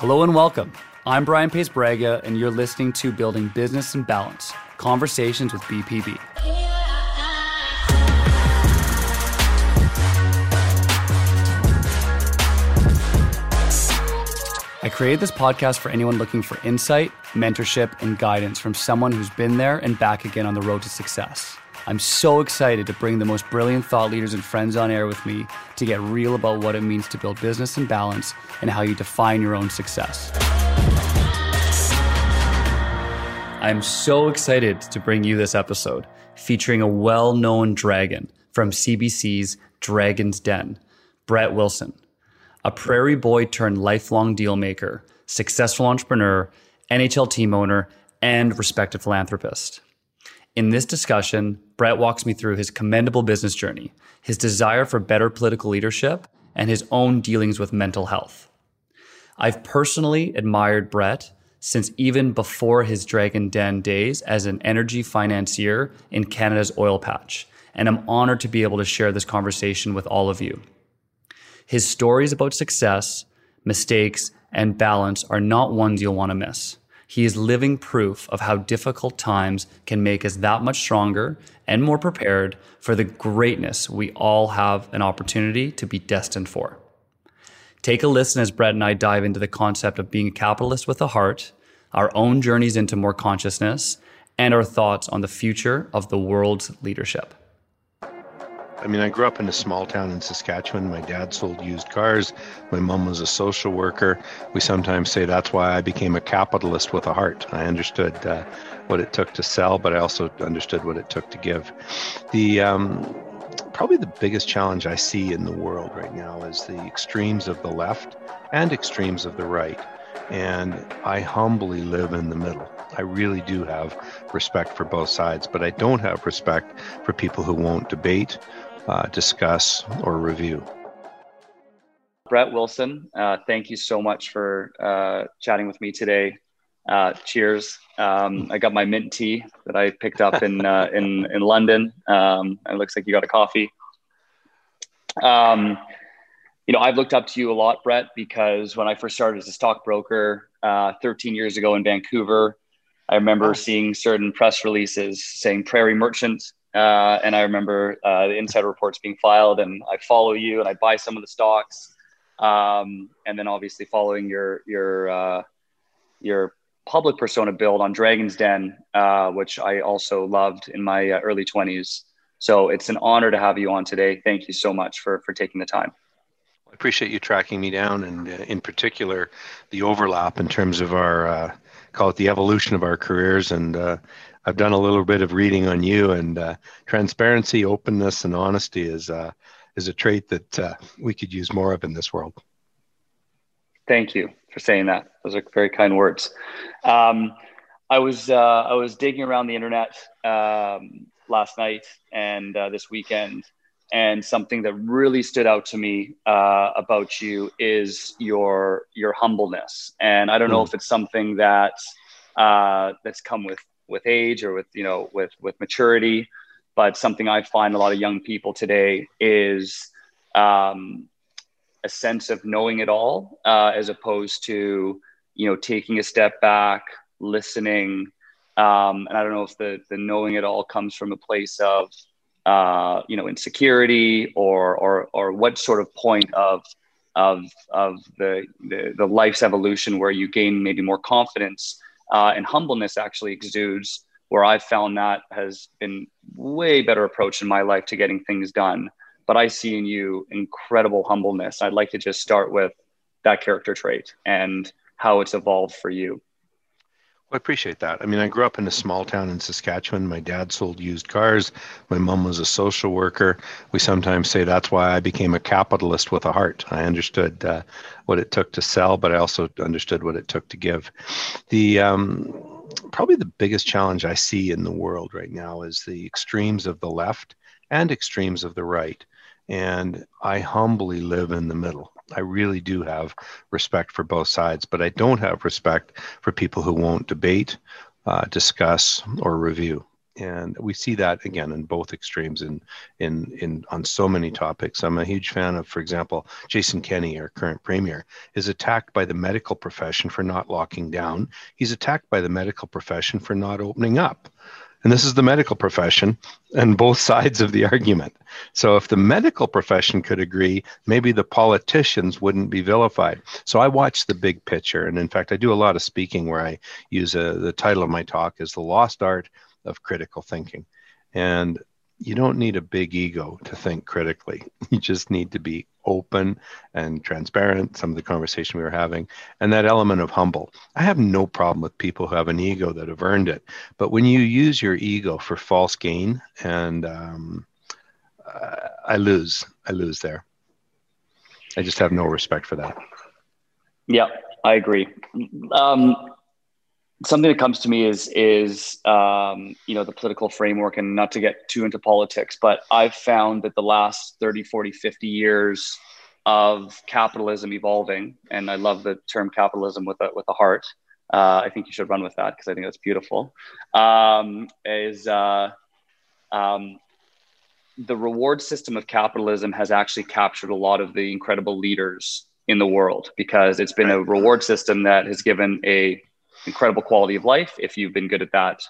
Hello and welcome. I'm Brian Paes-Braga, and you're listening to Building Business and Balance Conversations with BPB. I created this podcast for anyone looking for insight, mentorship, and guidance from someone who's been there and back again on the road to success. I'm so excited to bring the most brilliant thought leaders and friends on air with me to get real about what it means to build business and balance and how you define your own success. I'm so excited to bring you this episode featuring a well known dragon from CBC's Dragon's Den, Brett Wilson, a prairie boy turned lifelong deal maker, successful entrepreneur, NHL team owner, and respected philanthropist. In this discussion, Brett walks me through his commendable business journey, his desire for better political leadership, and his own dealings with mental health. I've personally admired Brett since even before his Dragon Den days as an energy financier in Canada's oil patch, and I'm honored to be able to share this conversation with all of you. His stories about success, mistakes, and balance are not ones you'll want to miss. He is living proof of how difficult times can make us that much stronger and more prepared for the greatness we all have an opportunity to be destined for. Take a listen as Brett and I dive into the concept of being a capitalist with a heart, our own journeys into more consciousness, and our thoughts on the future of the world's leadership. I mean, I grew up in a small town in Saskatchewan. My dad sold used cars. My mom was a social worker. We sometimes say that's why I became a capitalist with a heart. I understood uh, what it took to sell, but I also understood what it took to give. The um, probably the biggest challenge I see in the world right now is the extremes of the left and extremes of the right. And I humbly live in the middle. I really do have respect for both sides, but I don't have respect for people who won't debate uh, discuss, or review. Brett Wilson, uh, thank you so much for uh, chatting with me today. Uh, cheers. Um, I got my mint tea that I picked up in uh, in in London. Um, it looks like you got a coffee. Um, you know, I've looked up to you a lot, Brett, because when I first started as a stockbroker uh, 13 years ago in Vancouver, I remember seeing certain press releases saying Prairie Merchant uh, and I remember uh, the insider reports being filed, and I follow you, and I buy some of the stocks, um, and then obviously following your your uh, your public persona build on Dragon's Den, uh, which I also loved in my uh, early twenties. So it's an honor to have you on today. Thank you so much for for taking the time. I appreciate you tracking me down, and uh, in particular, the overlap in terms of our call it the evolution of our careers and I've done a little bit of reading on you, and uh, transparency, openness, and honesty is uh, is a trait that uh, we could use more of in this world. Thank you for saying that. Those are very kind words. Um, I was uh, I was digging around the internet um, last night and uh, this weekend, and something that really stood out to me uh, about you is your your humbleness. And I don't know mm. if it's something that that's come with with age or with you know with with maturity. But something i find a lot of young people today is um, a sense of knowing it all uh, as opposed to you know taking a step back listening. Um, and i don't know if the the knowing it all comes from a place of uh, you know insecurity or or or what sort of point of of of the, the the life's evolution where you gain maybe more confidence uh, and humbleness actually exudes where I've found that has been way better approach in my life to getting things done. But I see in you incredible humbleness. I'd like to just start with that character trait and how it's evolved for you. I appreciate that. I mean, I grew up in a small town in Saskatchewan. My dad sold used cars. My mom was a social worker. We sometimes say that's why I became a capitalist with a heart. I understood uh, what it took to sell, but I also understood what it took to give. The um, probably the biggest challenge I see in the world right now is the extremes of the left and extremes of the right. And I humbly live in the middle. I really do have respect for both sides, but I don't have respect for people who won't debate, uh, discuss, or review. and we see that again in both extremes in in in on so many topics. I'm a huge fan of for example jason kenney our current premier is attacked by the medical profession for not locking down. He's attacked by the medical profession for not opening up and this is the medical profession and both sides of the argument. So, if the medical profession could agree, maybe the politicians wouldn't be vilified. So, I watch the big picture. And in fact, I do a lot of speaking where I use a, the title of my talk is The Lost Art of critical thinking. And you don't need a big ego to think critically. You just need to be open and transparent. Some of the conversation we were having, and that element of humble. I have no problem with people who have an ego that have earned it. But when you use your ego for false gain, and um, uh, I lose, I lose there. I just have no respect for that. Yeah, I agree. Um, something that comes to me is is um, you know the political framework and not to get too into politics but i've found that the last 30 40 50 years of capitalism evolving and i love the term capitalism with a with a heart uh, i think you should run with that because i think that's beautiful um, is uh, um, the reward system of capitalism has actually captured a lot of the incredible leaders in the world because it's been a reward system that has given a incredible quality of life if you've been good at that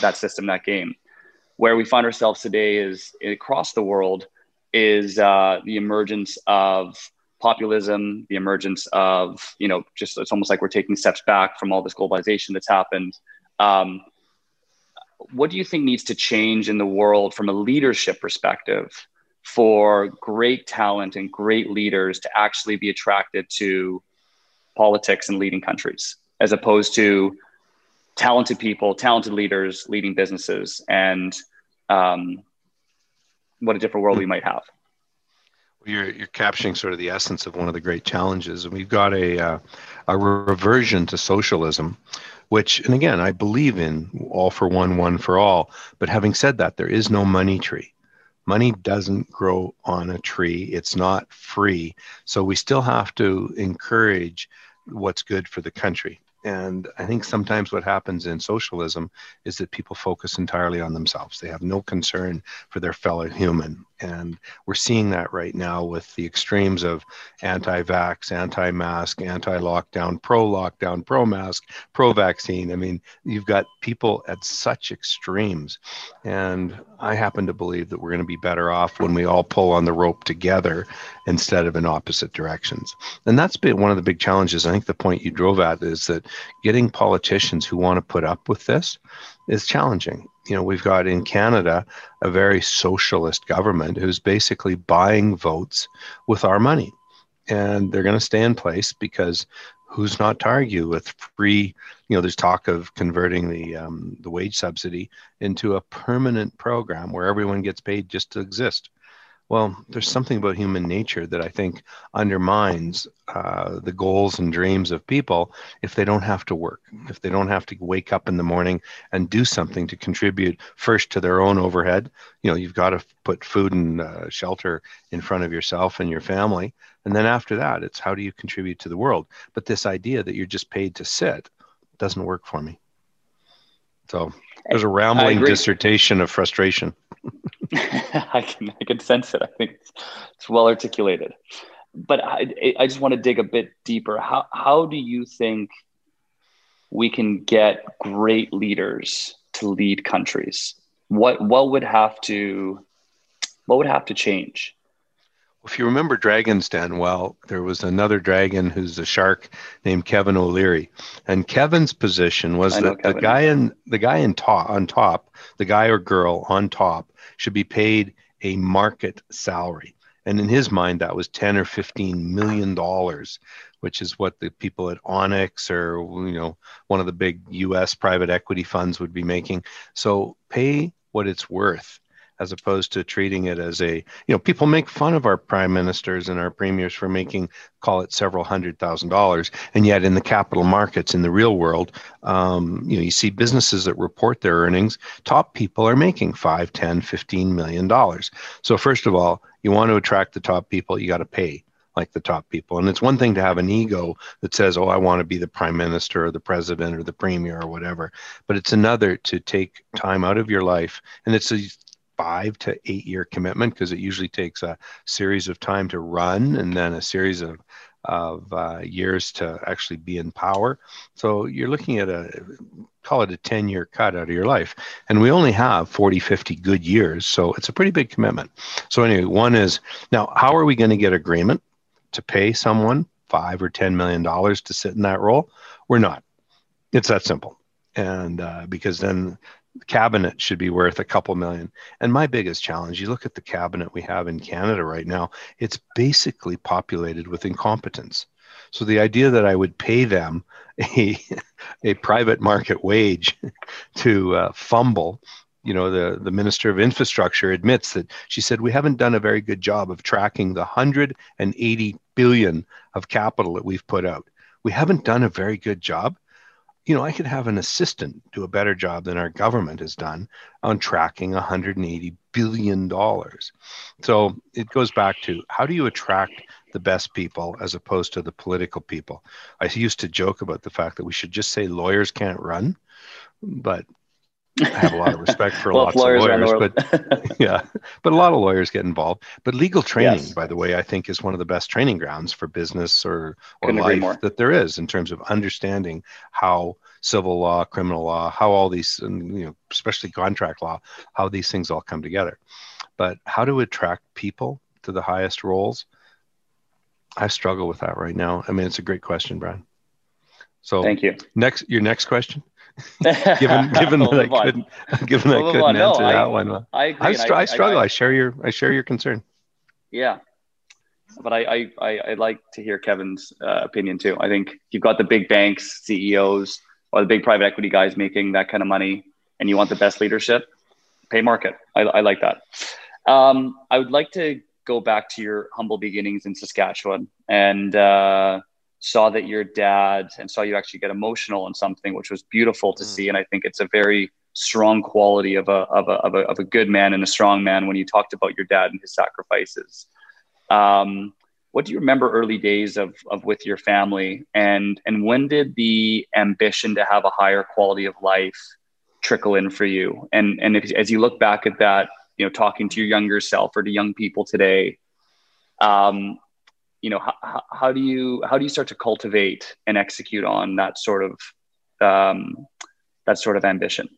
that system that game. Where we find ourselves today is across the world is uh, the emergence of populism the emergence of you know just it's almost like we're taking steps back from all this globalization that's happened. Um, what do you think needs to change in the world from a leadership perspective for great talent and great leaders to actually be attracted to politics and leading countries as opposed to talented people, talented leaders leading businesses, and um, what a different world we might have. You're, you're capturing sort of the essence of one of the great challenges, and we've got a uh, a reversion to socialism, which, and again, I believe in all for one, one for all. But having said that, there is no money tree. Money doesn't grow on a tree. It's not free. So we still have to encourage what's good for the country. And I think sometimes what happens in socialism is that people focus entirely on themselves. They have no concern for their fellow human. And we're seeing that right now with the extremes of anti vax, anti mask, anti lockdown, pro lockdown, pro mask, pro vaccine. I mean, you've got people at such extremes. And I happen to believe that we're going to be better off when we all pull on the rope together instead of in opposite directions. And that's been one of the big challenges. I think the point you drove at is that getting politicians who want to put up with this is challenging. You know, we've got in Canada a very socialist government who's basically buying votes with our money. And they're going to stay in place because who's not to argue with free you know there's talk of converting the um, the wage subsidy into a permanent program where everyone gets paid just to exist well, there's something about human nature that I think undermines uh, the goals and dreams of people if they don't have to work, if they don't have to wake up in the morning and do something to contribute first to their own overhead. You know, you've got to put food and uh, shelter in front of yourself and your family. And then after that, it's how do you contribute to the world? But this idea that you're just paid to sit doesn't work for me. So there's a rambling dissertation of frustration. I can I can sense it. I think it's, it's well articulated. But I I just want to dig a bit deeper. How how do you think we can get great leaders to lead countries? What what would have to what would have to change? If you remember Dragon's Den, well, there was another dragon who's a shark named Kevin O'Leary, and Kevin's position was that the guy in the guy in top on top, the guy or girl on top, should be paid a market salary. And in his mind, that was 10 or 15 million dollars, which is what the people at Onex or you know one of the big US private equity funds would be making. So pay what it's worth as opposed to treating it as a you know people make fun of our prime ministers and our premiers for making call it several hundred thousand dollars and yet in the capital markets in the real world um, you know you see businesses that report their earnings top people are making 5 10 15 million dollars so first of all you want to attract the top people you got to pay like the top people. And it's one thing to have an ego that says, oh, I want to be the prime minister or the president or the premier or whatever. But it's another to take time out of your life. And it's a five to eight year commitment because it usually takes a series of time to run and then a series of of uh, years to actually be in power. So you're looking at a call it a 10 year cut out of your life. And we only have 40, 50 good years. So it's a pretty big commitment. So, anyway, one is now, how are we going to get agreement to pay someone five or $10 million to sit in that role? We're not. It's that simple. And uh, because then cabinet should be worth a couple million. And my biggest challenge, you look at the cabinet we have in Canada right now, it's basically populated with incompetence. So the idea that I would pay them a, a private market wage to uh, fumble, you know, the, the Minister of Infrastructure admits that she said, we haven't done a very good job of tracking the 180 billion of capital that we've put out. We haven't done a very good job you know, I could have an assistant do a better job than our government has done on tracking 180 billion dollars. So it goes back to how do you attract the best people as opposed to the political people? I used to joke about the fact that we should just say lawyers can't run, but I have a lot of respect for well, lots of lawyers, but yeah, but a lot of lawyers get involved. But legal training, yes. by the way, I think is one of the best training grounds for business or, or life that there is in terms of understanding how civil law, criminal law, how all these, and, you know, especially contract law, how these things all come together. But how to attract people to the highest roles, I struggle with that right now. I mean, it's a great question, Brian. So thank you. Next, your next question. given given that I couldn't given we'll I couldn't answer no, that I, one. I agree. I, str- I, I struggle. I, share your I share your concern. Yeah, but I I I like to hear Kevin's uh, opinion too. I think you've got the big banks, CEOs, or the big private equity guys making that kind of money, and you want the best leadership, pay market. I, I like that. Um, I would like to go back to your humble beginnings in Saskatchewan and. Uh, saw that your dad and saw you actually get emotional in something, which was beautiful to mm. see. And I think it's a very strong quality of a, of a, of a, of a good man and a strong man when you talked about your dad and his sacrifices. Um, what do you remember early days of, of with your family and, and when did the ambition to have a higher quality of life trickle in for you? And, and if, as you look back at that, you know, talking to your younger self or to young people today, um, you know how, how do you how do you start to cultivate and execute on that sort of um, that sort of ambition?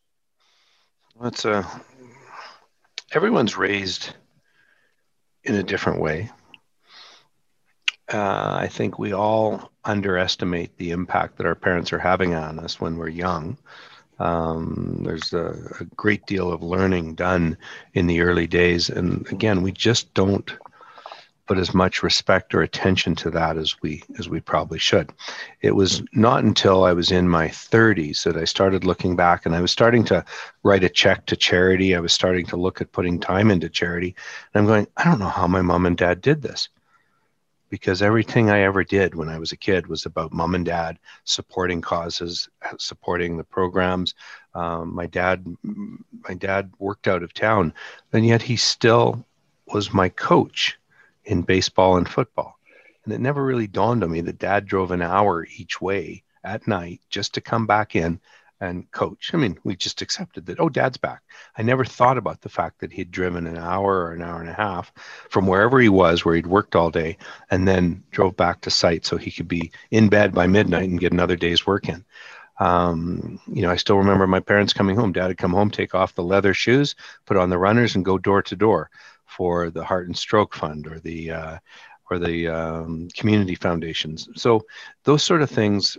That's a everyone's raised in a different way. Uh, i think we all underestimate the impact that our parents are having on us when we're young. Um, there's a, a, great deal of learning done in the early days. And again we just don't put as much respect or attention to that as we as we probably should. It was not until I was in my 30s that I started looking back and I was starting to write a check to charity. I was starting to look at putting time into charity. And I'm going, I don't know how my mom and dad did this. Because everything I ever did when I was a kid was about mom and dad supporting causes, supporting the programs. Um, my dad, my dad worked out of town, and yet he still was my coach in baseball and football. And it never really dawned on me that dad drove an hour each way at night just to come back in and coach. I mean, we just accepted that, oh, dad's back. I never thought about the fact that he'd driven an hour or an hour and a half from wherever he was, where he'd worked all day, and then drove back to site so he could be in bed by midnight and get another day's work in. Um, you know, I still remember my parents coming home. Dad would come home, take off the leather shoes, put on the runners, and go door to door for the Heart and Stroke Fund or the uh, or the um, community foundations. So those sort of things,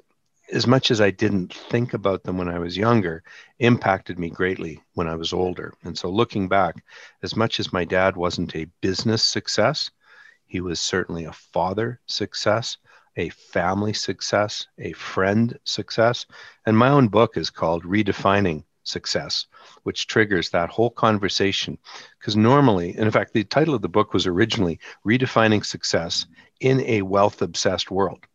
as much as I didn't think about them when I was younger, impacted me greatly when I was older. And so looking back, as much as my dad wasn't a business success, he was certainly a father success, a family success, a friend success. And my own book is called Redefining success, which triggers that whole conversation. Because normally, and in fact, the title of the book was originally Redefining Success in a Wealth Obsessed World.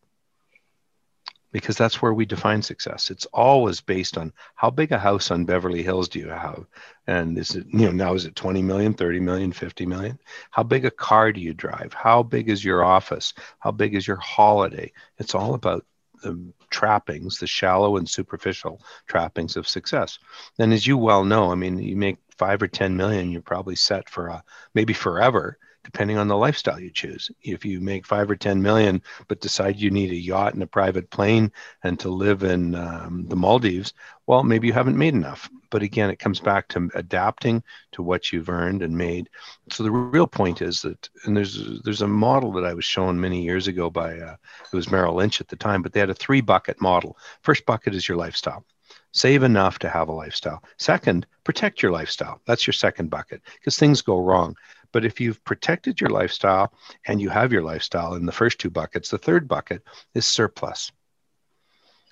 because that's where we define success. It's always based on how big a house on Beverly Hills do you have? And is it, you know, now is it 20 million, 30 million, 50 million? How big a car do you drive? How big is your office? How big is your holiday? It's all about the trappings, the shallow and superficial trappings of success. And as you well know, I mean, you make five or 10 million, you're probably set for a, maybe forever depending on the lifestyle you choose. If you make five or 10 million, but decide you need a yacht and a private plane and to live in um, the Maldives, well, maybe you haven't made enough. But again, it comes back to adapting to what you've earned and made. So the real point is that, and there's there's a model that I was shown many years ago by uh, it was Merrill Lynch at the time, but they had a three bucket model. First bucket is your lifestyle. Save enough to have a lifestyle. Second, protect your lifestyle. That's your second bucket because things go wrong. But if you've protected your lifestyle and you have your lifestyle in the first two buckets, the third bucket is surplus.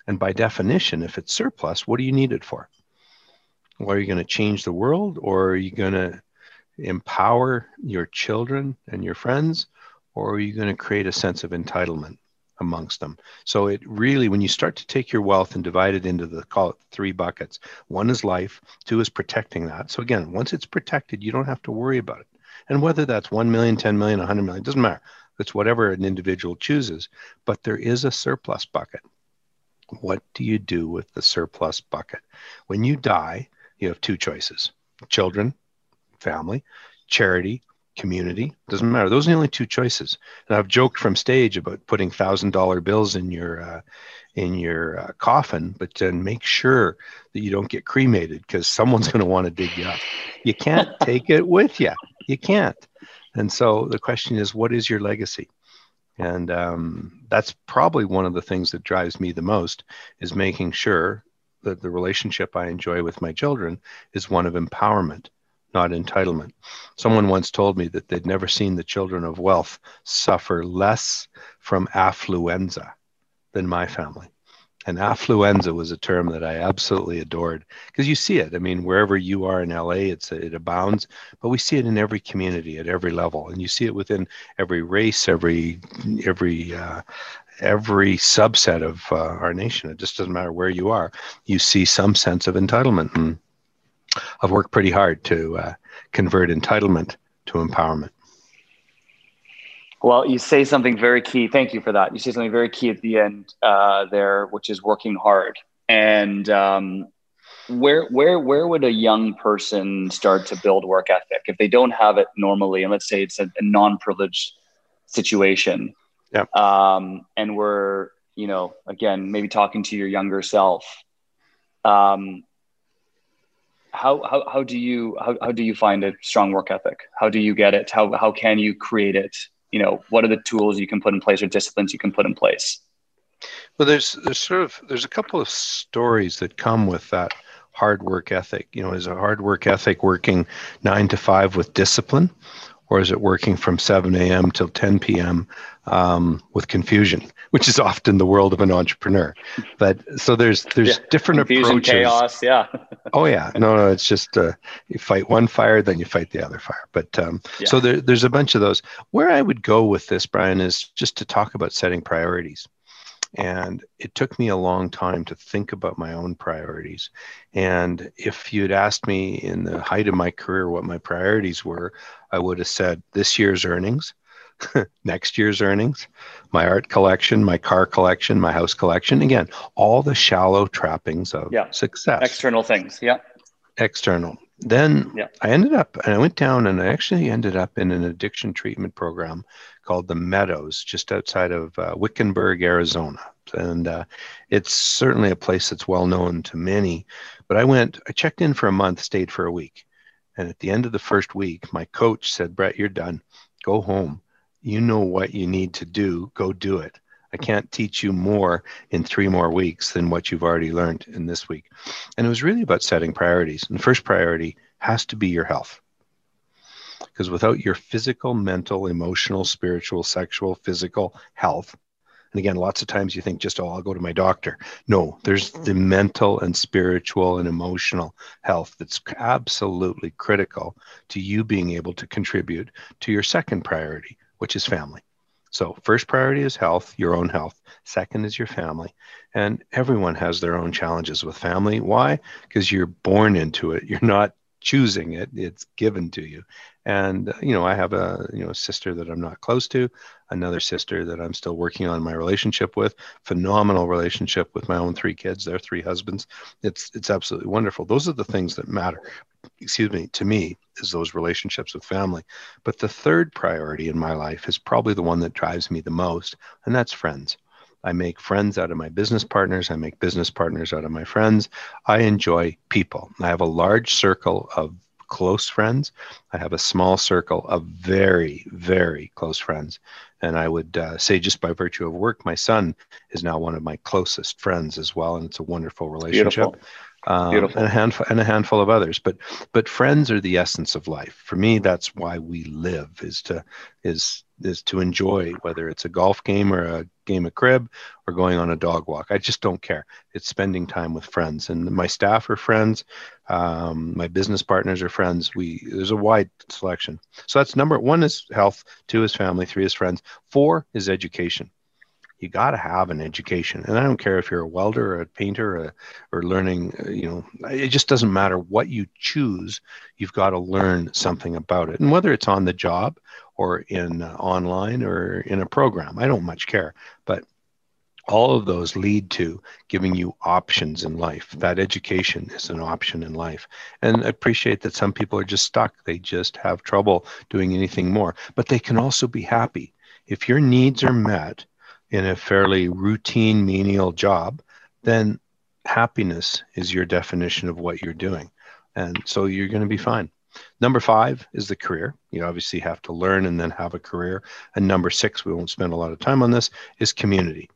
And by definition, if it's surplus, what do you need it for? Well, are you going to change the world or are you going to empower your children and your friends or are you going to create a sense of entitlement amongst them? So it really, when you start to take your wealth and divide it into the call it three buckets, one is life, two is protecting that. So again, once it's protected, you don't have to worry about it. And whether that's 1 million, 10 million, 100 million, doesn't matter. It's whatever an individual chooses. But there is a surplus bucket. What do you do with the surplus bucket? When you die, you have two choices children, family, charity, community. Doesn't matter. Those are the only two choices. And I've joked from stage about putting thousand dollar bills in your uh, in your uh, coffin, but then make sure that you don't get cremated because someone's going to want to dig you up. You can't take it with you. You can't. And so the question is, what is your legacy? And um, that's probably one of the things that drives me the most is making sure that the relationship I enjoy with my children is one of empowerment, not entitlement. Someone once told me that they'd never seen the children of wealth suffer less from affluenza than my family. And affluenza was a term that I absolutely adored because you see it. I mean, wherever you are in LA, it's it abounds, but we see it in every community at every level, and you see it within every race, every every uh, every subset of uh, our nation. It just doesn't matter where you are. You see some sense of entitlement, and I've worked pretty hard to uh, convert entitlement to empowerment. Well, you say something very key. Thank you for that. You say something very key at the end uh, there, which is working hard. And um, where where where would a young person start to build work ethic if they don't have it normally? And let's say it's a, a non-privileged situation. Yeah. Um, and we're you know again maybe talking to your younger self. Um, how, how, how do you how, how do you find a strong work ethic? How do you get it? How, how can you create it? you know what are the tools you can put in place or disciplines you can put in place well there's there's sort of there's a couple of stories that come with that hard work ethic you know is a hard work ethic working nine to five with discipline or is it working from 7 a.m. till 10 p.m. Um, with confusion, which is often the world of an entrepreneur? But so there's there's yeah. different confusion, approaches. chaos, yeah. oh yeah, no, no, it's just uh, you fight one fire, then you fight the other fire. But um, yeah. so there, there's a bunch of those. Where I would go with this, Brian, is just to talk about setting priorities. And it took me a long time to think about my own priorities. And if you'd asked me in the height of my career what my priorities were, I would have said this year's earnings, next year's earnings, my art collection, my car collection, my house collection. Again, all the shallow trappings of yeah. success. External things. Yeah. External. Then yeah. I ended up, and I went down and I actually ended up in an addiction treatment program called the Meadows, just outside of uh, Wickenburg, Arizona. And uh, it's certainly a place that's well known to many. But I went, I checked in for a month, stayed for a week. And at the end of the first week, my coach said, Brett, you're done. Go home. You know what you need to do. Go do it. I can't teach you more in three more weeks than what you've already learned in this week. And it was really about setting priorities. And the first priority has to be your health. Because without your physical, mental, emotional, spiritual, sexual, physical health, and again, lots of times you think just, oh, I'll go to my doctor. No, there's the mental and spiritual and emotional health that's absolutely critical to you being able to contribute to your second priority, which is family. So, first priority is health, your own health. Second is your family. And everyone has their own challenges with family. Why? Because you're born into it. You're not choosing it, it's given to you. And, uh, you know, I have a, you know, a sister that I'm not close to, another sister that I'm still working on my relationship with, phenomenal relationship with my own three kids, their three husbands. It's, it's absolutely wonderful. Those are the things that matter excuse me, to me is those relationships with family. But the third priority in my life is probably the one that drives me the most, and that's friends. I make friends out of my business partners. I make business partners out of my friends. I enjoy people. I have a large circle of close friends. I have a small circle of very, very close friends. And I would uh, say, just by virtue of work, my son is now one of my closest friends as well. And it's a wonderful relationship. Beautiful um, and a handful and a handful of others. But but friends are the essence of life. For me, that's why we live is to is is to enjoy whether it's a golf game or a game of crib or going on a dog walk. I just don't care. It's spending time with friends, and my staff are friends. Um, my business partners are friends. We there's a wide selection. So that's number one is health, two is family, three is friends, four is education you got to have an education. And i don't care if you're a welder or a painter or, or learning uh, you know it just doesn't matter what you choose you've got to learn something about it. And whether it's on the job or in uh, online or in a program i don't much care. But all of those lead to giving you options in life. That education is an option in life. And I appreciate that some people are just stuck. They just have trouble doing anything more. But they can also be happy. If your needs are met in a fairly routine menial job, then happiness is your definition of what you're doing. And so you're going to be fine. Number five is the career. You obviously have to learn and then have a career. And number six, we won't spend a lot of time on this, is community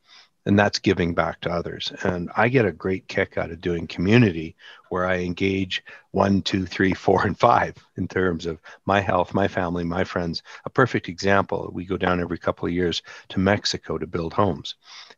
and that's giving back to others. And I get a great kick out of doing community where I engage one, two, three, four, and five in terms of my health, my family, my friends. A perfect example we go down every couple of years to Mexico to build homes.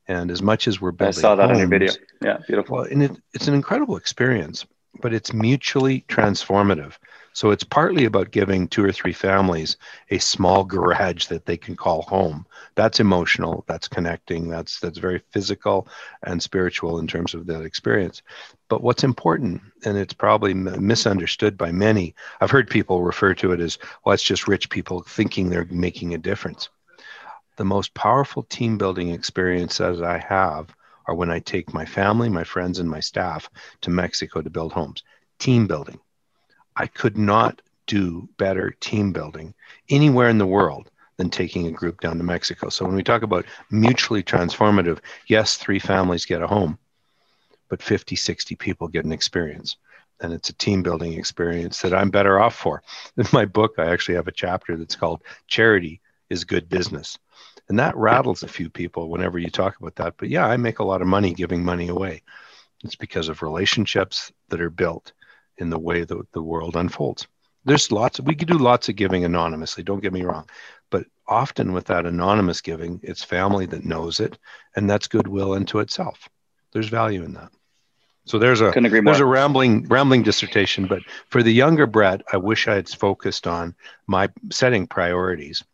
And as much as we're building, I saw that homes, in your video. Yeah, beautiful. Well, and it, it's an incredible experience, but it's mutually transformative. So it's partly about giving two or three families a small garage that they can call home. That's emotional, that's connecting, that's that's very physical and spiritual in terms of that experience. But what's important, and it's probably misunderstood by many, I've heard people refer to it as, well, it's just rich people thinking they're making a difference. The most powerful team building experiences I have are when I take my family, my friends, and my staff to Mexico to build homes. Team building I could not do better team building anywhere in the world than taking a group down to Mexico. So when we talk about mutually transformative, yes, three families get a home, but 50, 60 people get an experience. And it's a team building experience that I'm better off for. In my book, I actually have a chapter that's called Charity is Good Business. And that rattles a few people whenever you talk about that. But yeah, I make a lot of money giving money away. It's because of relationships that are built in the way that the world unfolds. There's lots we could do lots of giving anonymously, don't get me wrong. But often with that anonymous giving, it's family that knows it, and that's goodwill into itself. There's value in that. So there's a there's a rambling rambling dissertation, but for the younger Brett, I wish I had focused on my setting priorities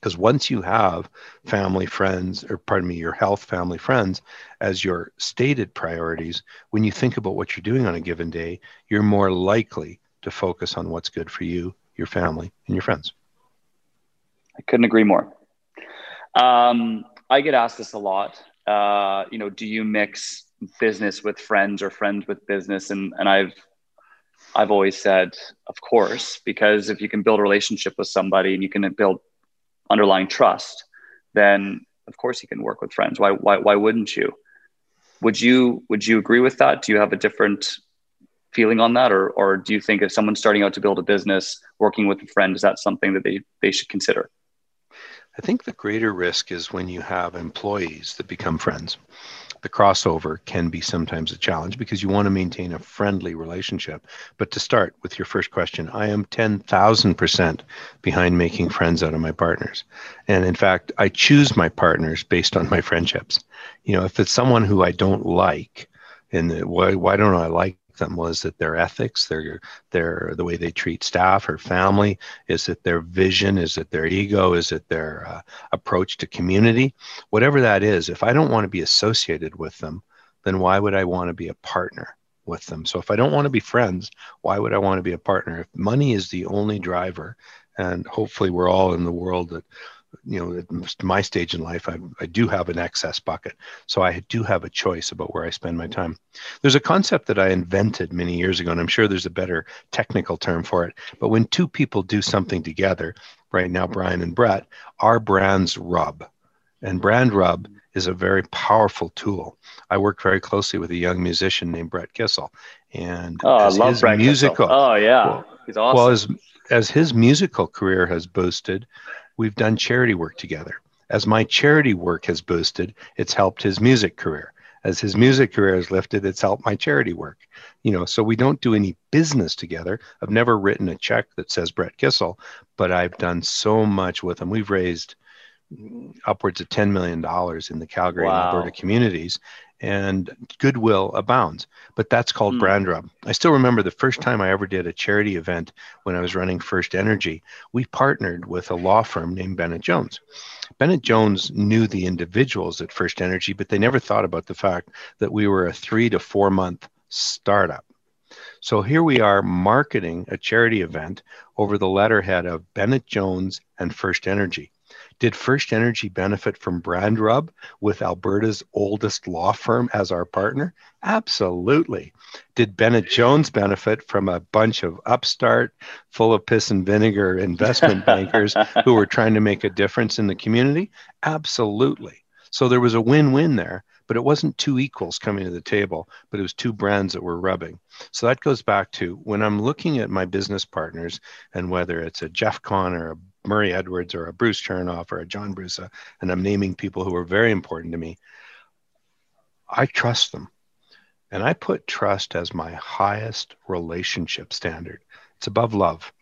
because once you have family, friends, or pardon me, your health, family, friends as your stated priorities, when you think about what you're doing on a given day, you're more likely to focus on what's good for you, your family, and your friends. I couldn't agree more. Um, I get asked this a lot. Uh, you know, do you mix business with friends or friends with business? And and I've I've always said, of course, because if you can build a relationship with somebody and you can build underlying trust, then of course you can work with friends. Why, why, why wouldn't you? Would you, would you agree with that? Do you have a different feeling on that? Or, or do you think if someone's starting out to build a business, working with a friend, is that something that they, they should consider? I think the greater risk is when you have employees that become friends the crossover can be sometimes a challenge because you want to maintain a friendly relationship. But to start with your first question, I am 10,000% behind making friends out of my partners. And in fact, I choose my partners based on my friendships. You know, if it's someone who I don't like, and why, why don't I like them? Was it their ethics, their their the way they treat staff or family? Is it their vision? Is it their ego? Is it their uh, approach to community? Whatever that is, if I don't want to be associated with them, then why would I want to be a partner with them? So if I don't want to be friends, why would I want to be a partner? If money is the only driver, and hopefully we're all in the world that you know at my stage in life I, I do have an excess bucket so i do have a choice about where i spend my time there's a concept that i invented many years ago and i'm sure there's a better technical term for it but when two people do something together right now brian and brett our brands rub and brand rub is a very powerful tool. I work very closely with a young musician named Brett Kissel, and oh, I love Brett musical. Kissel. Oh yeah, well, he's awesome. Well, as as his musical career has boosted, we've done charity work together. As my charity work has boosted, it's helped his music career. As his music career has lifted, it's helped my charity work. You know, so we don't do any business together. I've never written a check that says Brett Kissel, but I've done so much with him. We've raised upwards of $10 million in the Calgary wow. and Alberta communities, and goodwill abounds. But that's called mm. brand rub. I still remember the first time I ever did a charity event when I was running First Energy. We partnered with a law firm named Bennett Jones. Bennett Jones knew the individuals at First Energy, but they never thought about the fact that we were a three to four month startup. So here we are marketing a charity event over the letterhead of Bennett Jones and First Energy. Did First Energy benefit from brand rub with Alberta's oldest law firm as our partner? Absolutely. Did Bennett Jones benefit from a bunch of upstart, full of piss and vinegar investment bankers who were trying to make a difference in the community? Absolutely. So there was a win win there, but it wasn't two equals coming to the table, but it was two brands that were rubbing. So that goes back to when I'm looking at my business partners and whether it's a Jeff Connor, or a Murray Edwards or a Bruce Chernoff or a John Brussa, uh, and I'm naming people who are very important to me, I trust them. And I put trust as my highest relationship standard. It's above love.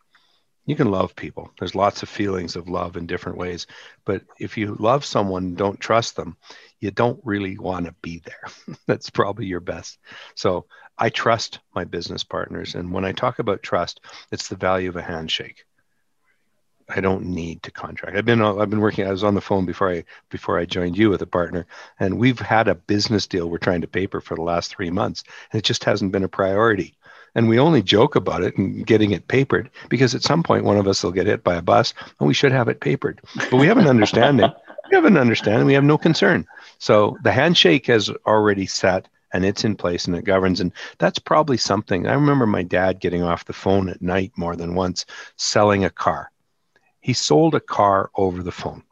You can love people. There's lots of feelings of love in different ways. But if you love someone, don't trust them, you don't really want to be there. That's probably your best. So I trust my business partners. And when I talk about trust, it's the value of a handshake. I don't need to contract. I've been I've been working. I was on the phone before I before I joined you with a partner, and we've had a business deal we're trying to paper for the last three months, and it just hasn't been a priority. And we only joke about it and getting it papered because at some point one of us will get hit by a bus, and we should have it papered. But we have an understanding. we have an understanding. We have no concern. So the handshake has already set and it's in place and it governs. And that's probably something. I remember my dad getting off the phone at night more than once selling a car he sold a car over the phone.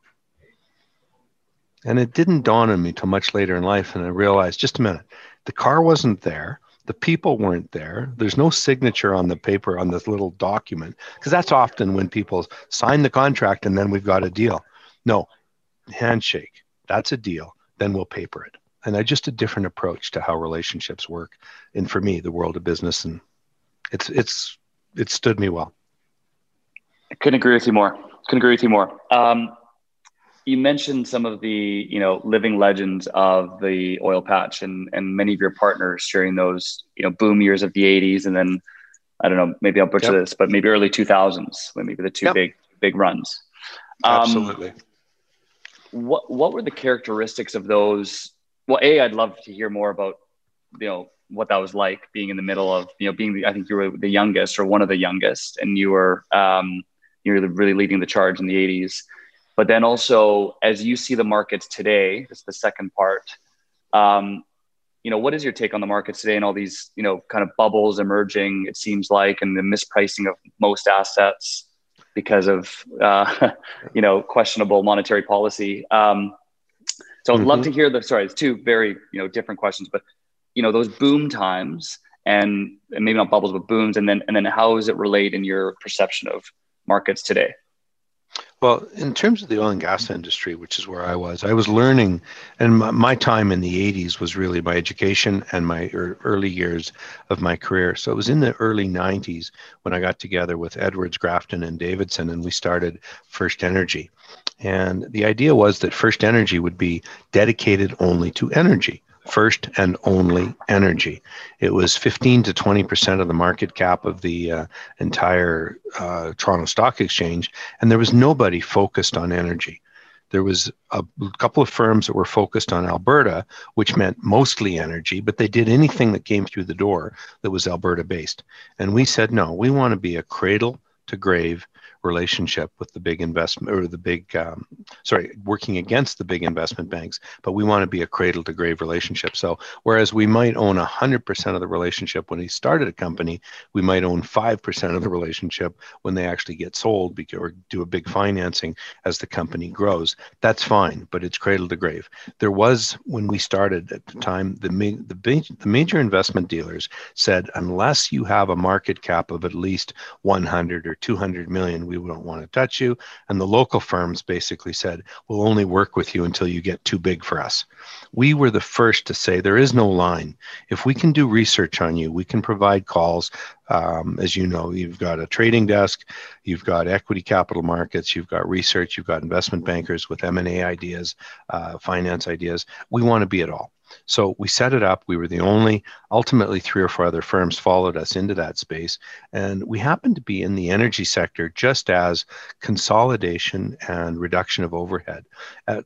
And it didn't dawn on me till much later in life. And I realized just a minute, the car wasn't there. The people weren't there. There's no signature on the paper on this little document. Because that's often when people sign the contract and then we've got a deal. No, handshake. That's a deal. Then we'll paper it. And I just a different approach to how relationships work. And for me, the world of business. And it's it's it stood me well. I couldn't agree with you more. Couldn't agree with you more. Um, you mentioned some of the you know living legends of the oil patch and and many of your partners during those you know boom years of the 80s and then I don't know maybe I'll butcher yep. this but maybe early 2000s when maybe the two yep. big big runs. Um, Absolutely. What what were the characteristics of those? Well, a I'd love to hear more about you know what that was like being in the middle of you know being the, I think you were the youngest or one of the youngest and you were um, you're really leading the charge in the 80s. But then also, as you see the markets today, this is the second part. Um, you know, what is your take on the markets today and all these, you know, kind of bubbles emerging? It seems like, and the mispricing of most assets because of, uh, you know, questionable monetary policy. Um, so I'd mm-hmm. love to hear the. Sorry, it's two very, you know, different questions, but you know, those boom times and, and maybe not bubbles, but booms, and then and then how does it relate in your perception of markets today? Well, in terms of the oil and gas industry, which is where I was, I was learning, and my, my time in the 80s was really my education and my early years of my career. So it was in the early 90s when I got together with Edwards, Grafton, and Davidson, and we started First Energy. And the idea was that First Energy would be dedicated only to energy first and only energy. It was 15 to 20 percent of the market cap of the uh, entire uh, Toronto Stock Exchange, and there was nobody focused on energy. There was a couple of firms that were focused on Alberta, which meant mostly energy, but they did anything that came through the door that was Alberta based. And we said, no, we want to be a cradle to grave relationship with the big investment or the big um, sorry working against the big investment banks but we want to be a cradle to grave relationship. So whereas we might own 100% of the relationship when he started a company we might own 5% of the relationship when they actually get sold or do a big financing as the company grows. That's fine but it's cradle to grave. There was when we started at the time the, the, the major investment dealers said unless you have a market cap of at least 100 or 200 million we we don't want to touch you. And the local firms basically said, we'll only work with you until you get too big for us. We were the first to say there is no line. If we can do research on you, we can provide calls. Um, as you know, you've got a trading desk, you've got equity capital markets, you've got research, you've got investment bankers with M&A ideas, uh, finance ideas. We want to be it all. So we set it up. We were the only, ultimately, three or four other firms followed us into that space. And we happened to be in the energy sector just as consolidation and reduction of overhead. At,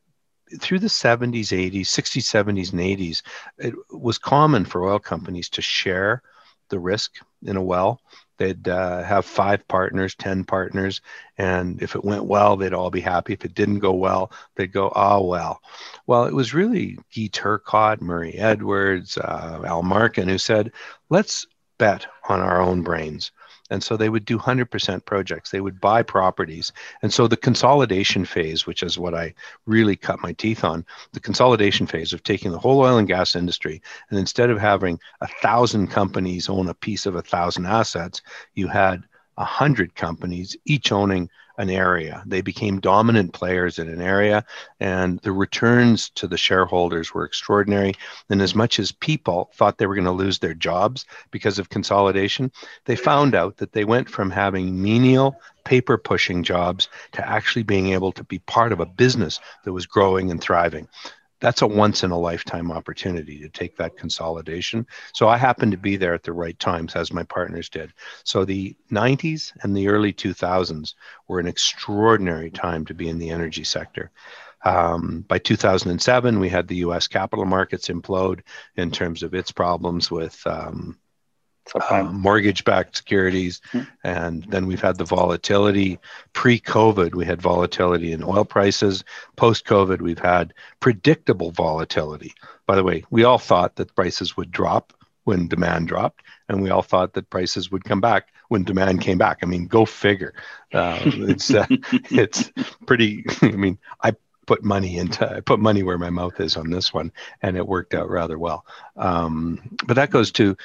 through the 70s, 80s, 60s, 70s, and 80s, it was common for oil companies to share the risk in a well They'd uh, have five partners, 10 partners. And if it went well, they'd all be happy. If it didn't go well, they'd go, oh, well. Well, it was really Guy Turcotte, Murray Edwards, uh, Al Markin who said, let's bet on our own brains. And so they would do 100% projects. They would buy properties. And so the consolidation phase, which is what I really cut my teeth on, the consolidation phase of taking the whole oil and gas industry, and instead of having a thousand companies own a piece of a thousand assets, you had a hundred companies, each owning an area. They became dominant players in an area, and the returns to the shareholders were extraordinary. And as much as people thought they were going to lose their jobs because of consolidation, they found out that they went from having menial paper pushing jobs to actually being able to be part of a business that was growing and thriving that's a once in a lifetime opportunity to take that consolidation. So I happened to be there at the right times as my partners did. So the 90s and the early 2000s were an extraordinary time to be in the energy sector. Um, by 2007, we had the US capital markets implode in terms of its problems with um, uh, mortgage-backed securities, mm-hmm. and then we've had the volatility. Pre-COVID, we had volatility in oil prices. Post-COVID, we've had predictable volatility. By the way, we all thought that prices would drop when demand dropped, and we all thought that prices would come back when demand came back. I mean, go figure. Uh, it's uh, it's pretty. I mean, I put money into I put money where my mouth is on this one, and it worked out rather well. Um, but that goes to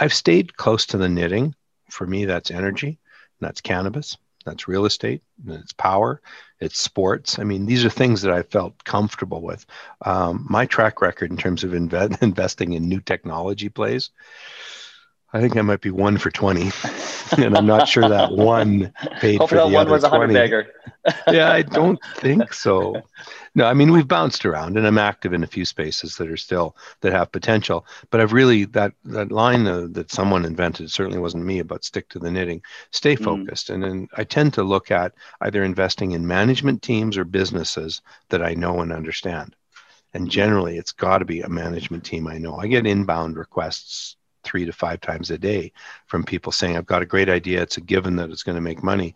I've stayed close to the knitting. For me, that's energy, that's cannabis, that's real estate, it's power, it's sports. I mean, these are things that I felt comfortable with. Um, my track record in terms of inve- investing in new technology plays, I think I might be one for 20. and I'm not sure that one paid Hope for the one other was a 20. bagger. yeah, I don't think so. No, I mean we've bounced around, and I'm active in a few spaces that are still that have potential. But I've really that that line uh, that someone invented certainly wasn't me about stick to the knitting, stay mm. focused, mm. and then I tend to look at either investing in management teams or businesses that I know and understand. And generally, it's got to be a management team I know. I get inbound requests three to five times a day from people saying, I've got a great idea. It's a given that it's going to make money.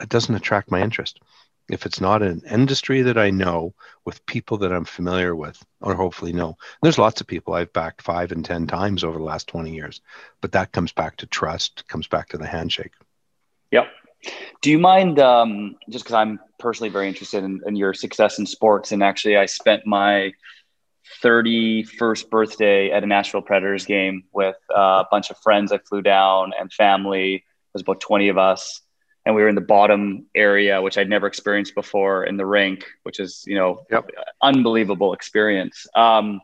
It doesn't attract my interest. If it's not an industry that I know with people that I'm familiar with, or hopefully know, there's lots of people I've backed five and 10 times over the last 20 years, but that comes back to trust, comes back to the handshake. Yep. Do you mind, um, just because I'm personally very interested in, in your success in sports, and actually I spent my 31st birthday at a Nashville Predators game with uh, a bunch of friends. I flew down and family. There's about 20 of us. And we were in the bottom area, which I'd never experienced before in the rink, which is, you know, yep. unbelievable experience. Um,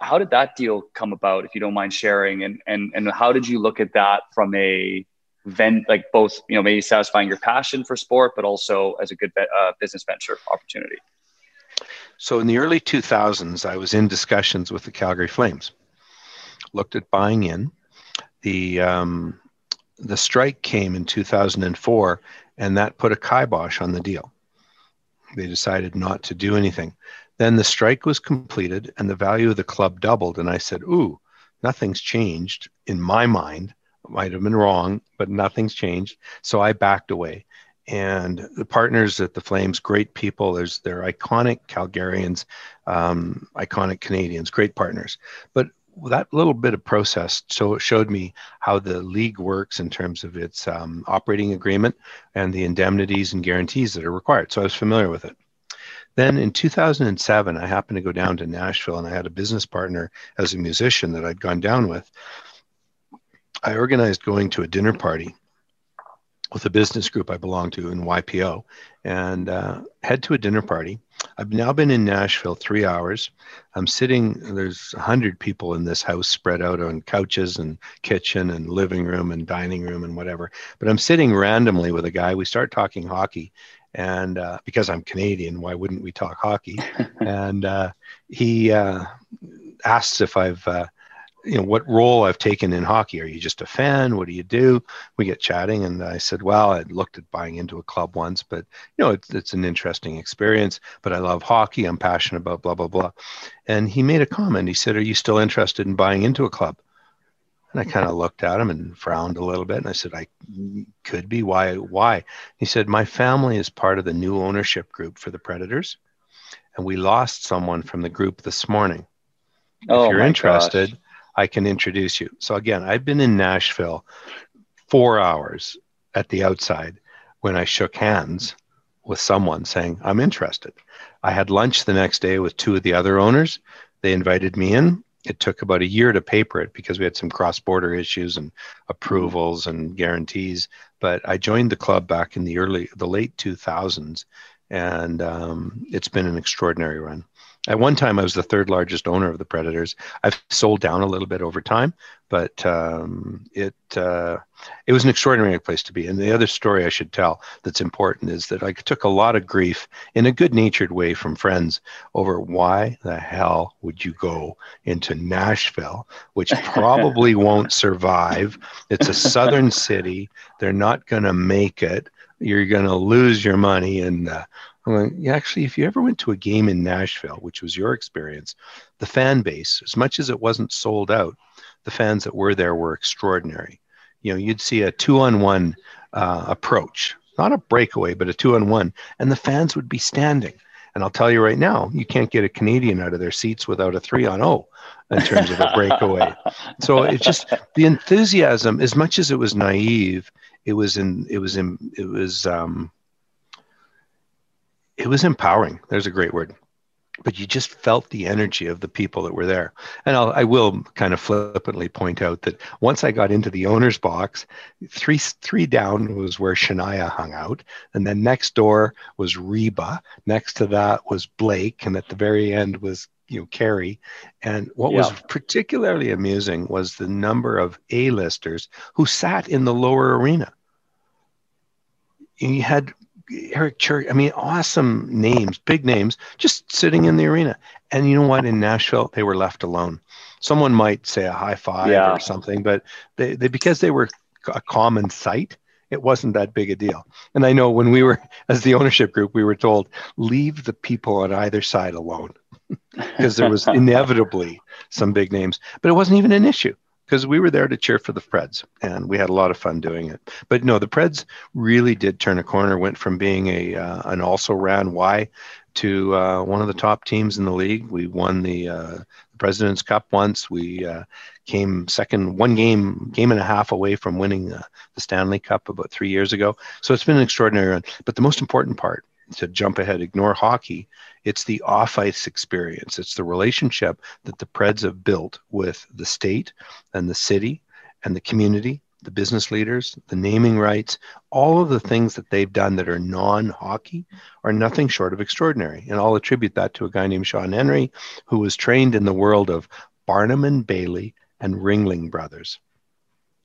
how did that deal come about, if you don't mind sharing? And, and, and how did you look at that from a vent, like both, you know, maybe satisfying your passion for sport, but also as a good uh, business venture opportunity? So in the early 2000s, I was in discussions with the Calgary Flames. Looked at buying in. The um, the strike came in 2004, and that put a kibosh on the deal. They decided not to do anything. Then the strike was completed, and the value of the club doubled. And I said, "Ooh, nothing's changed in my mind. Might have been wrong, but nothing's changed." So I backed away and the partners at the Flames, great people. There's they're iconic Calgarians, um, iconic Canadians, great partners. But that little bit of process so showed me how the league works in terms of its um, operating agreement and the indemnities and guarantees that are required. So I was familiar with it. Then in 2007, I happened to go down to Nashville and I had a business partner as a musician that I'd gone down with. I organized going to a dinner party with a business group I belong to in YPO and uh, head to a dinner party. I've now been in Nashville three hours. I'm sitting, there's 100 people in this house spread out on couches and kitchen and living room and dining room and whatever. But I'm sitting randomly with a guy. We start talking hockey. And uh, because I'm Canadian, why wouldn't we talk hockey? and uh, he uh, asks if I've uh, you know what role I've taken in hockey. Are you just a fan? What do you do? We get chatting, and I said, well, I'd looked at buying into a club once, but you know it's it's an interesting experience. But I love hockey. I'm passionate about blah blah blah. And he made a comment. He said, "Are you still interested in buying into a club?" And I kind of looked at him and frowned a little bit, and I said, "I could be. Why? Why?" He said, "My family is part of the new ownership group for the Predators, and we lost someone from the group this morning." Oh, if you're interested, gosh. I can introduce you. So again, I've been in Nashville four hours at the outside when I shook hands with someone saying, I'm interested. I had lunch the next day with two of the other owners. They invited me in. It took about a year to paper it because we had some cross border issues and approvals and guarantees. But I joined the club back in the early, the late 2000s, and um, it's been an extraordinary run. At one time, I was the third largest owner of the Predators. I've sold down a little bit over time, but um, it uh, it was an extraordinary place to be. And the other story I should tell that's important is that I took a lot of grief in a good-natured way from friends over why the hell would you go into Nashville, which probably won't survive. It's a southern city. They're not going to make it. You're going to lose your money and. Uh, yeah, actually, if you ever went to a game in Nashville, which was your experience, the fan base, as much as it wasn't sold out, the fans that were there were extraordinary. You know, you'd see a two on one uh, approach, not a breakaway, but a two on one, and the fans would be standing. And I'll tell you right now, you can't get a Canadian out of their seats without a three on O in terms of a breakaway. so it's just the enthusiasm, as much as it was naive, it was in, it was in, it was, um, it was empowering. There's a great word. But you just felt the energy of the people that were there. And I'll, I will kind of flippantly point out that once I got into the owner's box, three three down was where Shania hung out, and then next door was Reba. Next to that was Blake, and at the very end was you know Carrie. And what yeah. was particularly amusing was the number of A-listers who sat in the lower arena. You had Eric Church. I mean, awesome names, big names, just sitting in the arena. And you know what? In Nashville, they were left alone. Someone might say a high five yeah. or something, but they, they because they were a common sight, it wasn't that big a deal. And I know when we were, as the ownership group, we were told leave the people on either side alone because there was inevitably some big names, but it wasn't even an issue because we were there to cheer for the Preds and we had a lot of fun doing it. But no, the Preds really did turn a corner, went from being a uh, an also ran Y to uh, one of the top teams in the league. We won the, uh, the President's Cup once. We uh, came second, one game, game and a half away from winning the Stanley Cup about three years ago. So it's been an extraordinary run. But the most important part to jump ahead, ignore hockey. It's the off ice experience. It's the relationship that the Preds have built with the state and the city and the community, the business leaders, the naming rights, all of the things that they've done that are non hockey are nothing short of extraordinary. And I'll attribute that to a guy named Sean Henry, who was trained in the world of Barnum and Bailey and Ringling Brothers.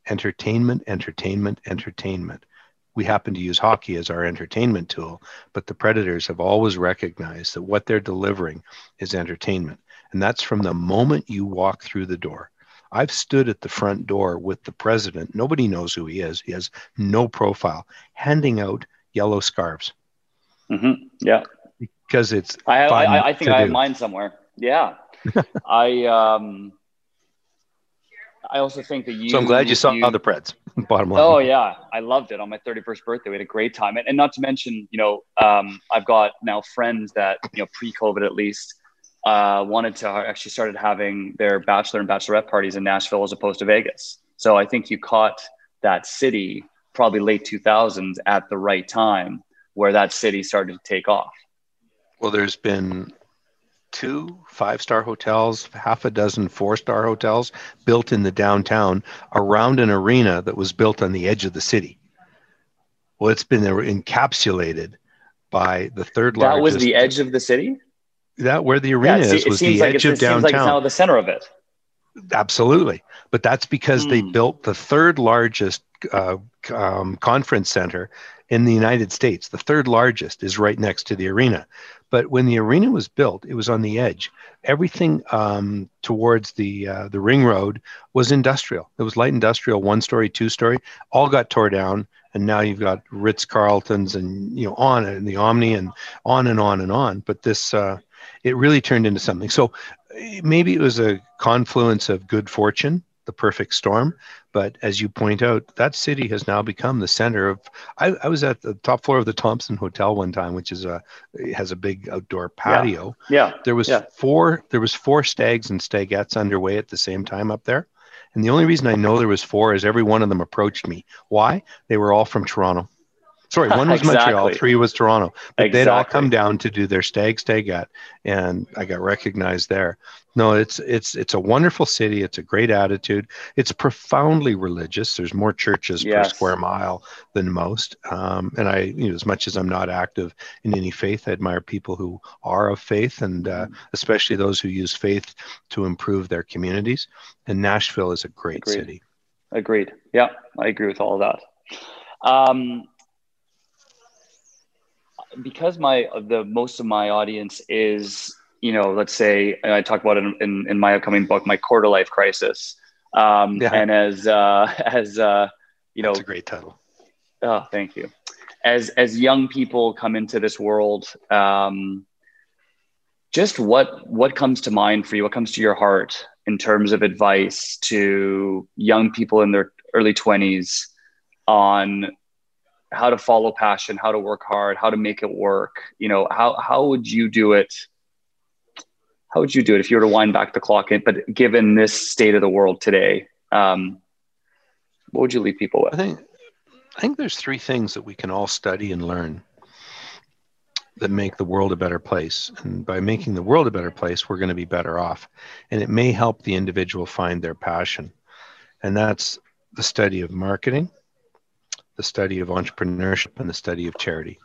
Entertainment, entertainment, entertainment We happen to use hockey as our entertainment tool, but the Predators have always recognized that what they're delivering is entertainment. And that's from the moment you walk through the door. I've stood at the front door with the president. Nobody knows who he is. He has no profile, handing out yellow scarves. Mm-hmm. Yeah. Because it's. I, I, I think I have mine somewhere. Yeah. I um I also think that you. So I'm glad you saw you, the Preds. Bottom line. Oh yeah, I loved it on my 31st birthday. We had a great time, and, and not to mention, you know, um, I've got now friends that you know pre-COVID at least uh, wanted to actually started having their bachelor and bachelorette parties in Nashville as opposed to Vegas. So I think you caught that city probably late 2000s at the right time where that city started to take off. Well, there's been two five star hotels, half a dozen four star hotels built in the downtown around an arena that was built on the edge of the city. Well, it's been encapsulated by the third largest. That was the edge of the city? That where the arena yeah, is was the like edge of it downtown. Seems like it's now the center of it. Absolutely. But that's because they hmm. built the third largest uh, um, conference center in the United States. The third largest is right next to the arena. But when the arena was built, it was on the edge. Everything um, towards the uh, the ring road was industrial. It was light industrial, one story, two story, all got tore down, and now you've got Ritz Carltons and you know on and the Omni and on and on and on. But this uh, it really turned into something. So maybe it was a confluence of good fortune the perfect storm. But as you point out, that city has now become the center of. I, I was at the top floor of the Thompson Hotel one time, which is a has a big outdoor patio. Yeah, yeah. there was yeah. four there was four stags and stagettes underway at the same time up there. And the only reason I know there was four is every one of them approached me. Why? They were all from Toronto. Sorry, one was exactly. Montreal, three was Toronto. But exactly. they'd all come down to do their stag stagette, and I got recognized there. No, it's it's it's a wonderful city. It's a great attitude. It's profoundly religious. There's more churches yes. per square mile than most. Um, and I, you know, as much as I'm not active in any faith, I admire people who are of faith, and uh, mm-hmm. especially those who use faith to improve their communities. And Nashville is a great Agreed. city. Agreed. Yeah, I agree with all of that. Um, because my the most of my audience is you know let's say and I talk about it in, in, in my upcoming book my quarter life crisis um, yeah. and as uh, as uh, you know That's a great title. Oh thank you. As as young people come into this world um, just what what comes to mind for you? What comes to your heart in terms of advice to young people in their early 20s on how to follow passion, how to work hard, how to make it work. You know, how how would you do it? How would you do it if you were to wind back the clock? But given this state of the world today, um, what would you leave people with? I think I think there's three things that we can all study and learn that make the world a better place. And by making the world a better place, we're going to be better off. And it may help the individual find their passion. And that's the study of marketing, the study of entrepreneurship and the study of charity.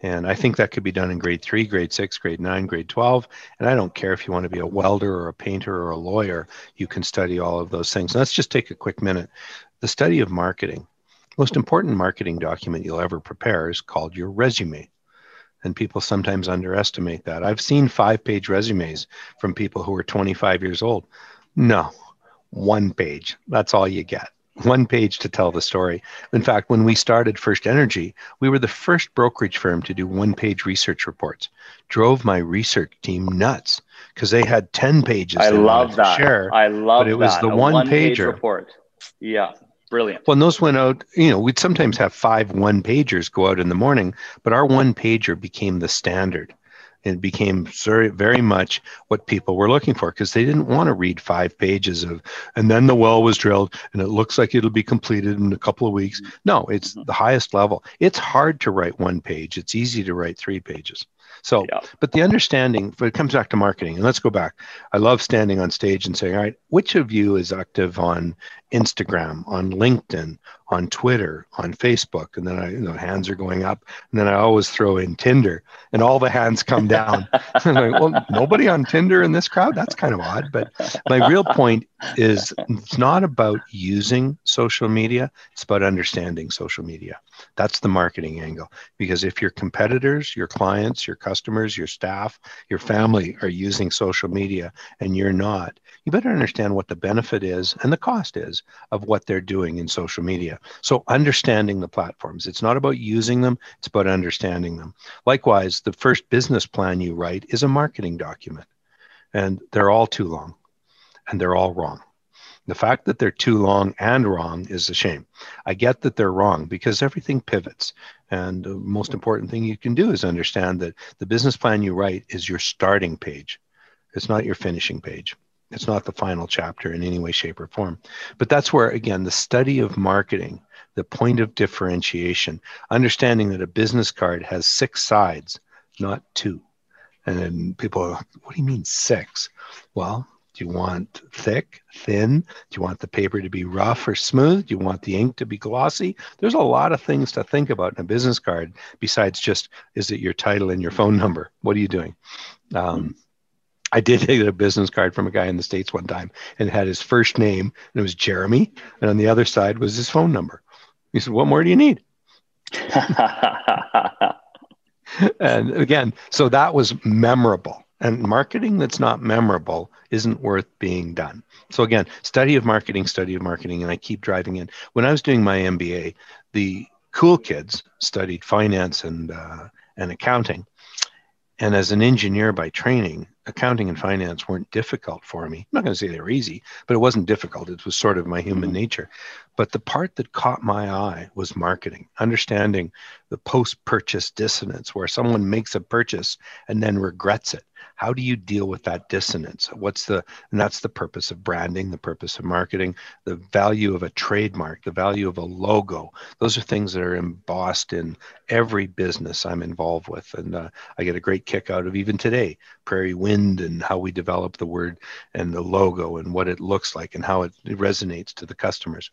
And I think that could be done in grade three, grade six, grade nine, grade 12. And I don't care if you want to be a welder or a painter or a lawyer, you can study all of those things. Let's just take a quick minute. The study of marketing, most important marketing document you'll ever prepare is called your resume. And people sometimes underestimate that. I've seen five page resumes from people who are 25 years old. No, one page. That's all you get one page to tell the story. In fact, when we started FirstEnergy, we were the first brokerage firm to do one page research reports. Drove my research team nuts because they had 10 pages. I love that. Share, I love But it was that. the one one-page pager. report. Yeah. Brilliant. And those went out, you know, we'd sometimes have five one pagers go out in the morning, but our one pager became the standard it became very, very much what people were looking for because they didn't want to read five pages of, and then the well was drilled and it looks like it'll be completed in a couple of weeks. Mm-hmm. No, it's mm-hmm. the highest level. It's hard to write one page, it's easy to write three pages. So, yeah. but the understanding, but it comes back to marketing. And let's go back. I love standing on stage and saying, all right, which of you is active on Instagram, on LinkedIn, on Twitter, on Facebook, and then I, you know, hands are going up, and then I always throw in Tinder, and all the hands come down. I'm like, well, nobody on Tinder in this crowd? That's kind of odd. But my real point is it's not about using social media, it's about understanding social media. That's the marketing angle. Because if your competitors, your clients, your customers, your staff, your family are using social media and you're not, you better understand what the benefit is and the cost is of what they're doing in social media. So, understanding the platforms. It's not about using them, it's about understanding them. Likewise, the first business plan you write is a marketing document, and they're all too long and they're all wrong. The fact that they're too long and wrong is a shame. I get that they're wrong because everything pivots. And the most important thing you can do is understand that the business plan you write is your starting page. It's not your finishing page. It's not the final chapter in any way, shape, or form. But that's where, again, the study of marketing, the point of differentiation, understanding that a business card has six sides, not two. And then people, are, what do you mean six? Well, do you want thick, thin? Do you want the paper to be rough or smooth? Do you want the ink to be glossy? There's a lot of things to think about in a business card besides just is it your title and your phone number? What are you doing? Um, I did get a business card from a guy in the States one time and had his first name, and it was Jeremy. And on the other side was his phone number. He said, What more do you need? and again, so that was memorable. And marketing that's not memorable isn't worth being done. So again, study of marketing, study of marketing, and I keep driving in. When I was doing my MBA, the cool kids studied finance and uh, and accounting, and as an engineer by training, accounting and finance weren't difficult for me. I'm not going to say they were easy, but it wasn't difficult. It was sort of my human mm-hmm. nature. But the part that caught my eye was marketing, understanding the post purchase dissonance where someone makes a purchase and then regrets it. How do you deal with that dissonance? What's the and that's the purpose of branding the purpose of marketing the value of a trademark the value of a logo. Those are things that are embossed in every business i'm involved with. And uh, i get a great kick out of even today prairie wind and how we develop the word and the logo and what it looks like and how it, it resonates to the customers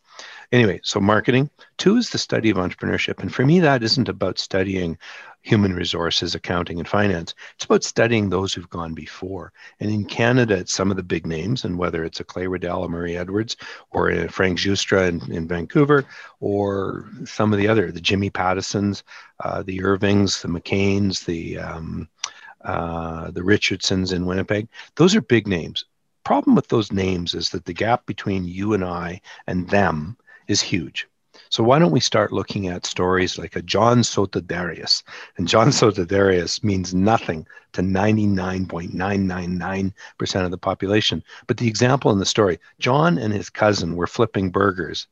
anyway so marketing two is the study of entrepreneurship and for me that isn't about studying human resources, accounting, and finance. It's about studying those who've gone before. And in Canada, it's some of the big names, and whether it's a Clay Riddell, a Murray Edwards, or a Frank Giustra in, in Vancouver, or some of the other, the Jimmy Pattisons, uh, the Irvings, the McCains, the um, uh, the Richardsons in Winnipeg. Those are big names. Problem with those names is that the gap between you and I and them is huge. So why don't we start looking at stories like a John Sotiriadis? And John Sotiriadis means nothing to 99.999% of the population. But the example in the story, John and his cousin were flipping burgers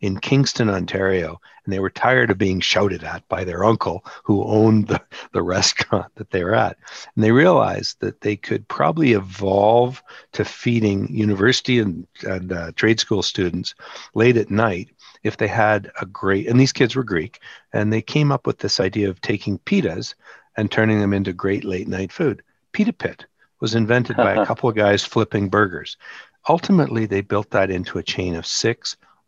in Kingston, Ontario, and they were tired of being shouted at by their uncle who owned the, the restaurant that they were at. And they realized that they could probably evolve to feeding university and, and uh, trade school students late at night if they had a great, and these kids were Greek, and they came up with this idea of taking pitas and turning them into great late night food. Pita Pit was invented by a couple of guys flipping burgers. Ultimately, they built that into a chain of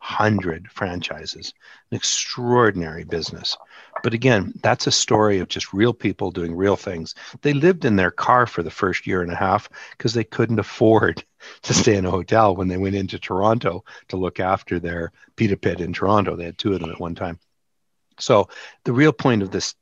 600 franchises, an extraordinary business. But again, that's a story of just real people doing real things. They lived in their car for the first year and a half because they couldn't afford to stay in a hotel when they went into Toronto to look after their pita pit in Toronto. They had two of them at one time. So the real point of this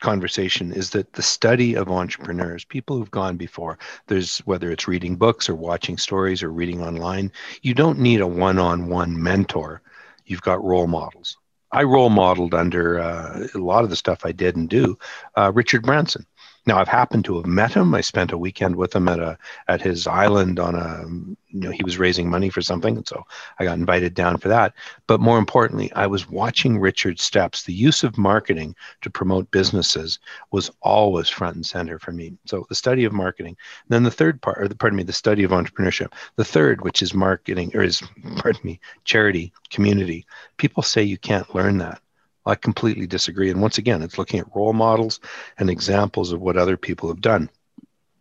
conversation is that the study of entrepreneurs, people who've gone before, there's whether it's reading books or watching stories or reading online, you don't need a one-on-one mentor. You've got role models. I role modeled under uh, a lot of the stuff I did and do uh, Richard Branson. Now I've happened to have met him. I spent a weekend with him at a at his island on a you know he was raising money for something, and so I got invited down for that. But more importantly, I was watching Richard's steps. The use of marketing to promote businesses was always front and center for me. So the study of marketing. And then the third part, or the, pardon me, the study of entrepreneurship. The third, which is marketing, or is pardon me, charity, community. People say you can't learn that. I completely disagree. And once again, it's looking at role models and examples of what other people have done.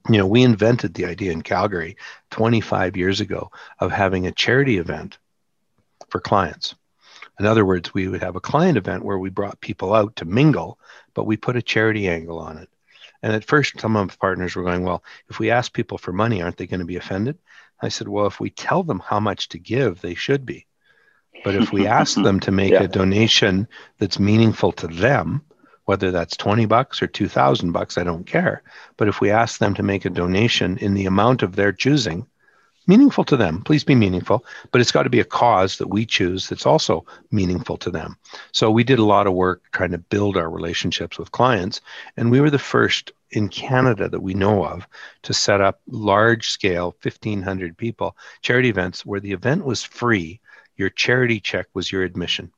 You know, we invented the idea in Calgary 25 years ago of having a charity event for clients. In other words, we would have a client event where we brought people out to mingle, but we put a charity angle on it. And at first, some of the partners were going, Well, if we ask people for money, aren't they going to be offended? I said, Well, if we tell them how much to give, they should be. But if we ask them to make yeah. a donation that's meaningful to them, whether that's 20 bucks or 2000 bucks, I don't care. But if we ask them to make a donation in the amount of their choosing, meaningful to them. Please be meaningful, but it's got to be a cause that we choose that's also meaningful to them. So we did a lot of work trying to build our relationships with clients, and we were the first in Canada that we know of to set up large scale 1500 people charity events where the event was free. Your charity check was your admission.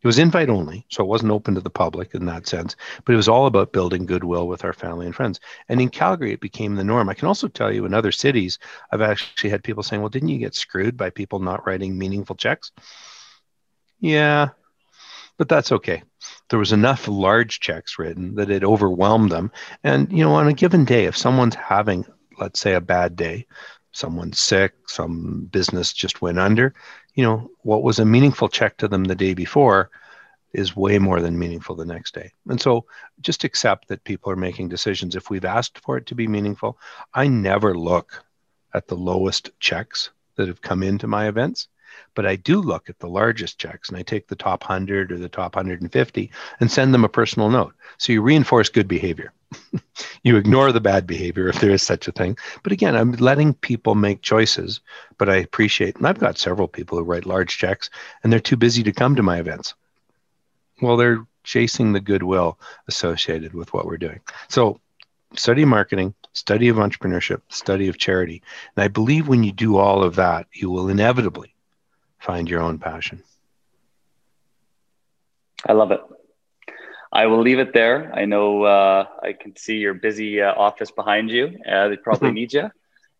It was invite only, so it wasn't open to the public in that sense, but it was all about building goodwill with our family and friends. And in Calgary, it became the norm. I can also tell you in other cities, I've actually had people saying, well, didn't you get screwed by people not writing meaningful checks? Yeah, but that's okay. There was enough large checks written that it overwhelmed them. And, you know, on a given day, if someone's having, let's say, a bad day, someone's sick, some business just went under, you know, what was a meaningful check to them the day before is way more than meaningful the next day. And so just accept that people are making decisions. If we've asked for it to be meaningful, I never look at the lowest checks that have come into my events, but I do look at the largest checks and I take the top 100 or the top 150 and send them a personal note. So you reinforce good behavior. you ignore the bad behavior if there is such a thing. But again, I'm letting people make choices, but I appreciate, and I've got several people who write large checks and they're too busy to come to my events. Well, they're chasing the goodwill associated with what we're doing. So, study marketing, study of entrepreneurship, study of charity. And I believe when you do all of that, you will inevitably find your own passion. I love it. I will leave it there. I know uh, I can see your busy uh, office behind you. Uh, they probably need you.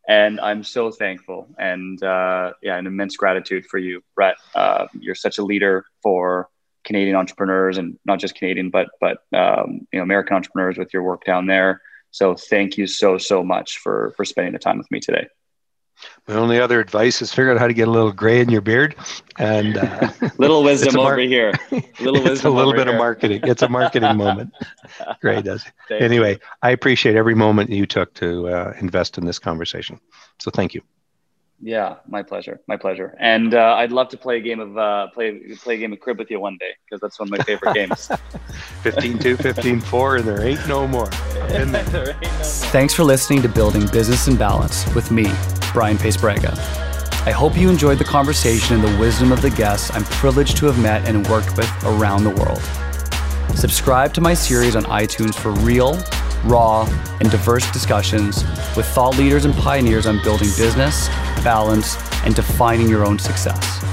And I'm so thankful and uh, yeah, an immense gratitude for you, Brett. Uh, you're such a leader for Canadian entrepreneurs and not just Canadian, but but um, you know American entrepreneurs with your work down there. So thank you so so much for for spending the time with me today. My only other advice is figure out how to get a little gray in your beard, and uh, little wisdom mar- over here. Little it's a little bit here. of marketing. It's a marketing moment. Gray does it. Anyway, you. I appreciate every moment you took to uh, invest in this conversation. So thank you. Yeah, my pleasure. My pleasure. And uh, I'd love to play a game of uh, play play a game of crib with you one day because that's one of my favorite games. 15-2, 15-4, and there ain't no more. there ain't no more. Thanks for listening to Building Business and Balance with me, Bryan Paes-Braga. I hope you enjoyed the conversation and the wisdom of the guests I'm privileged to have met and worked with around the world. Subscribe to my series on iTunes for real, raw, and diverse discussions with thought leaders and pioneers on building business, balance, and defining your own success.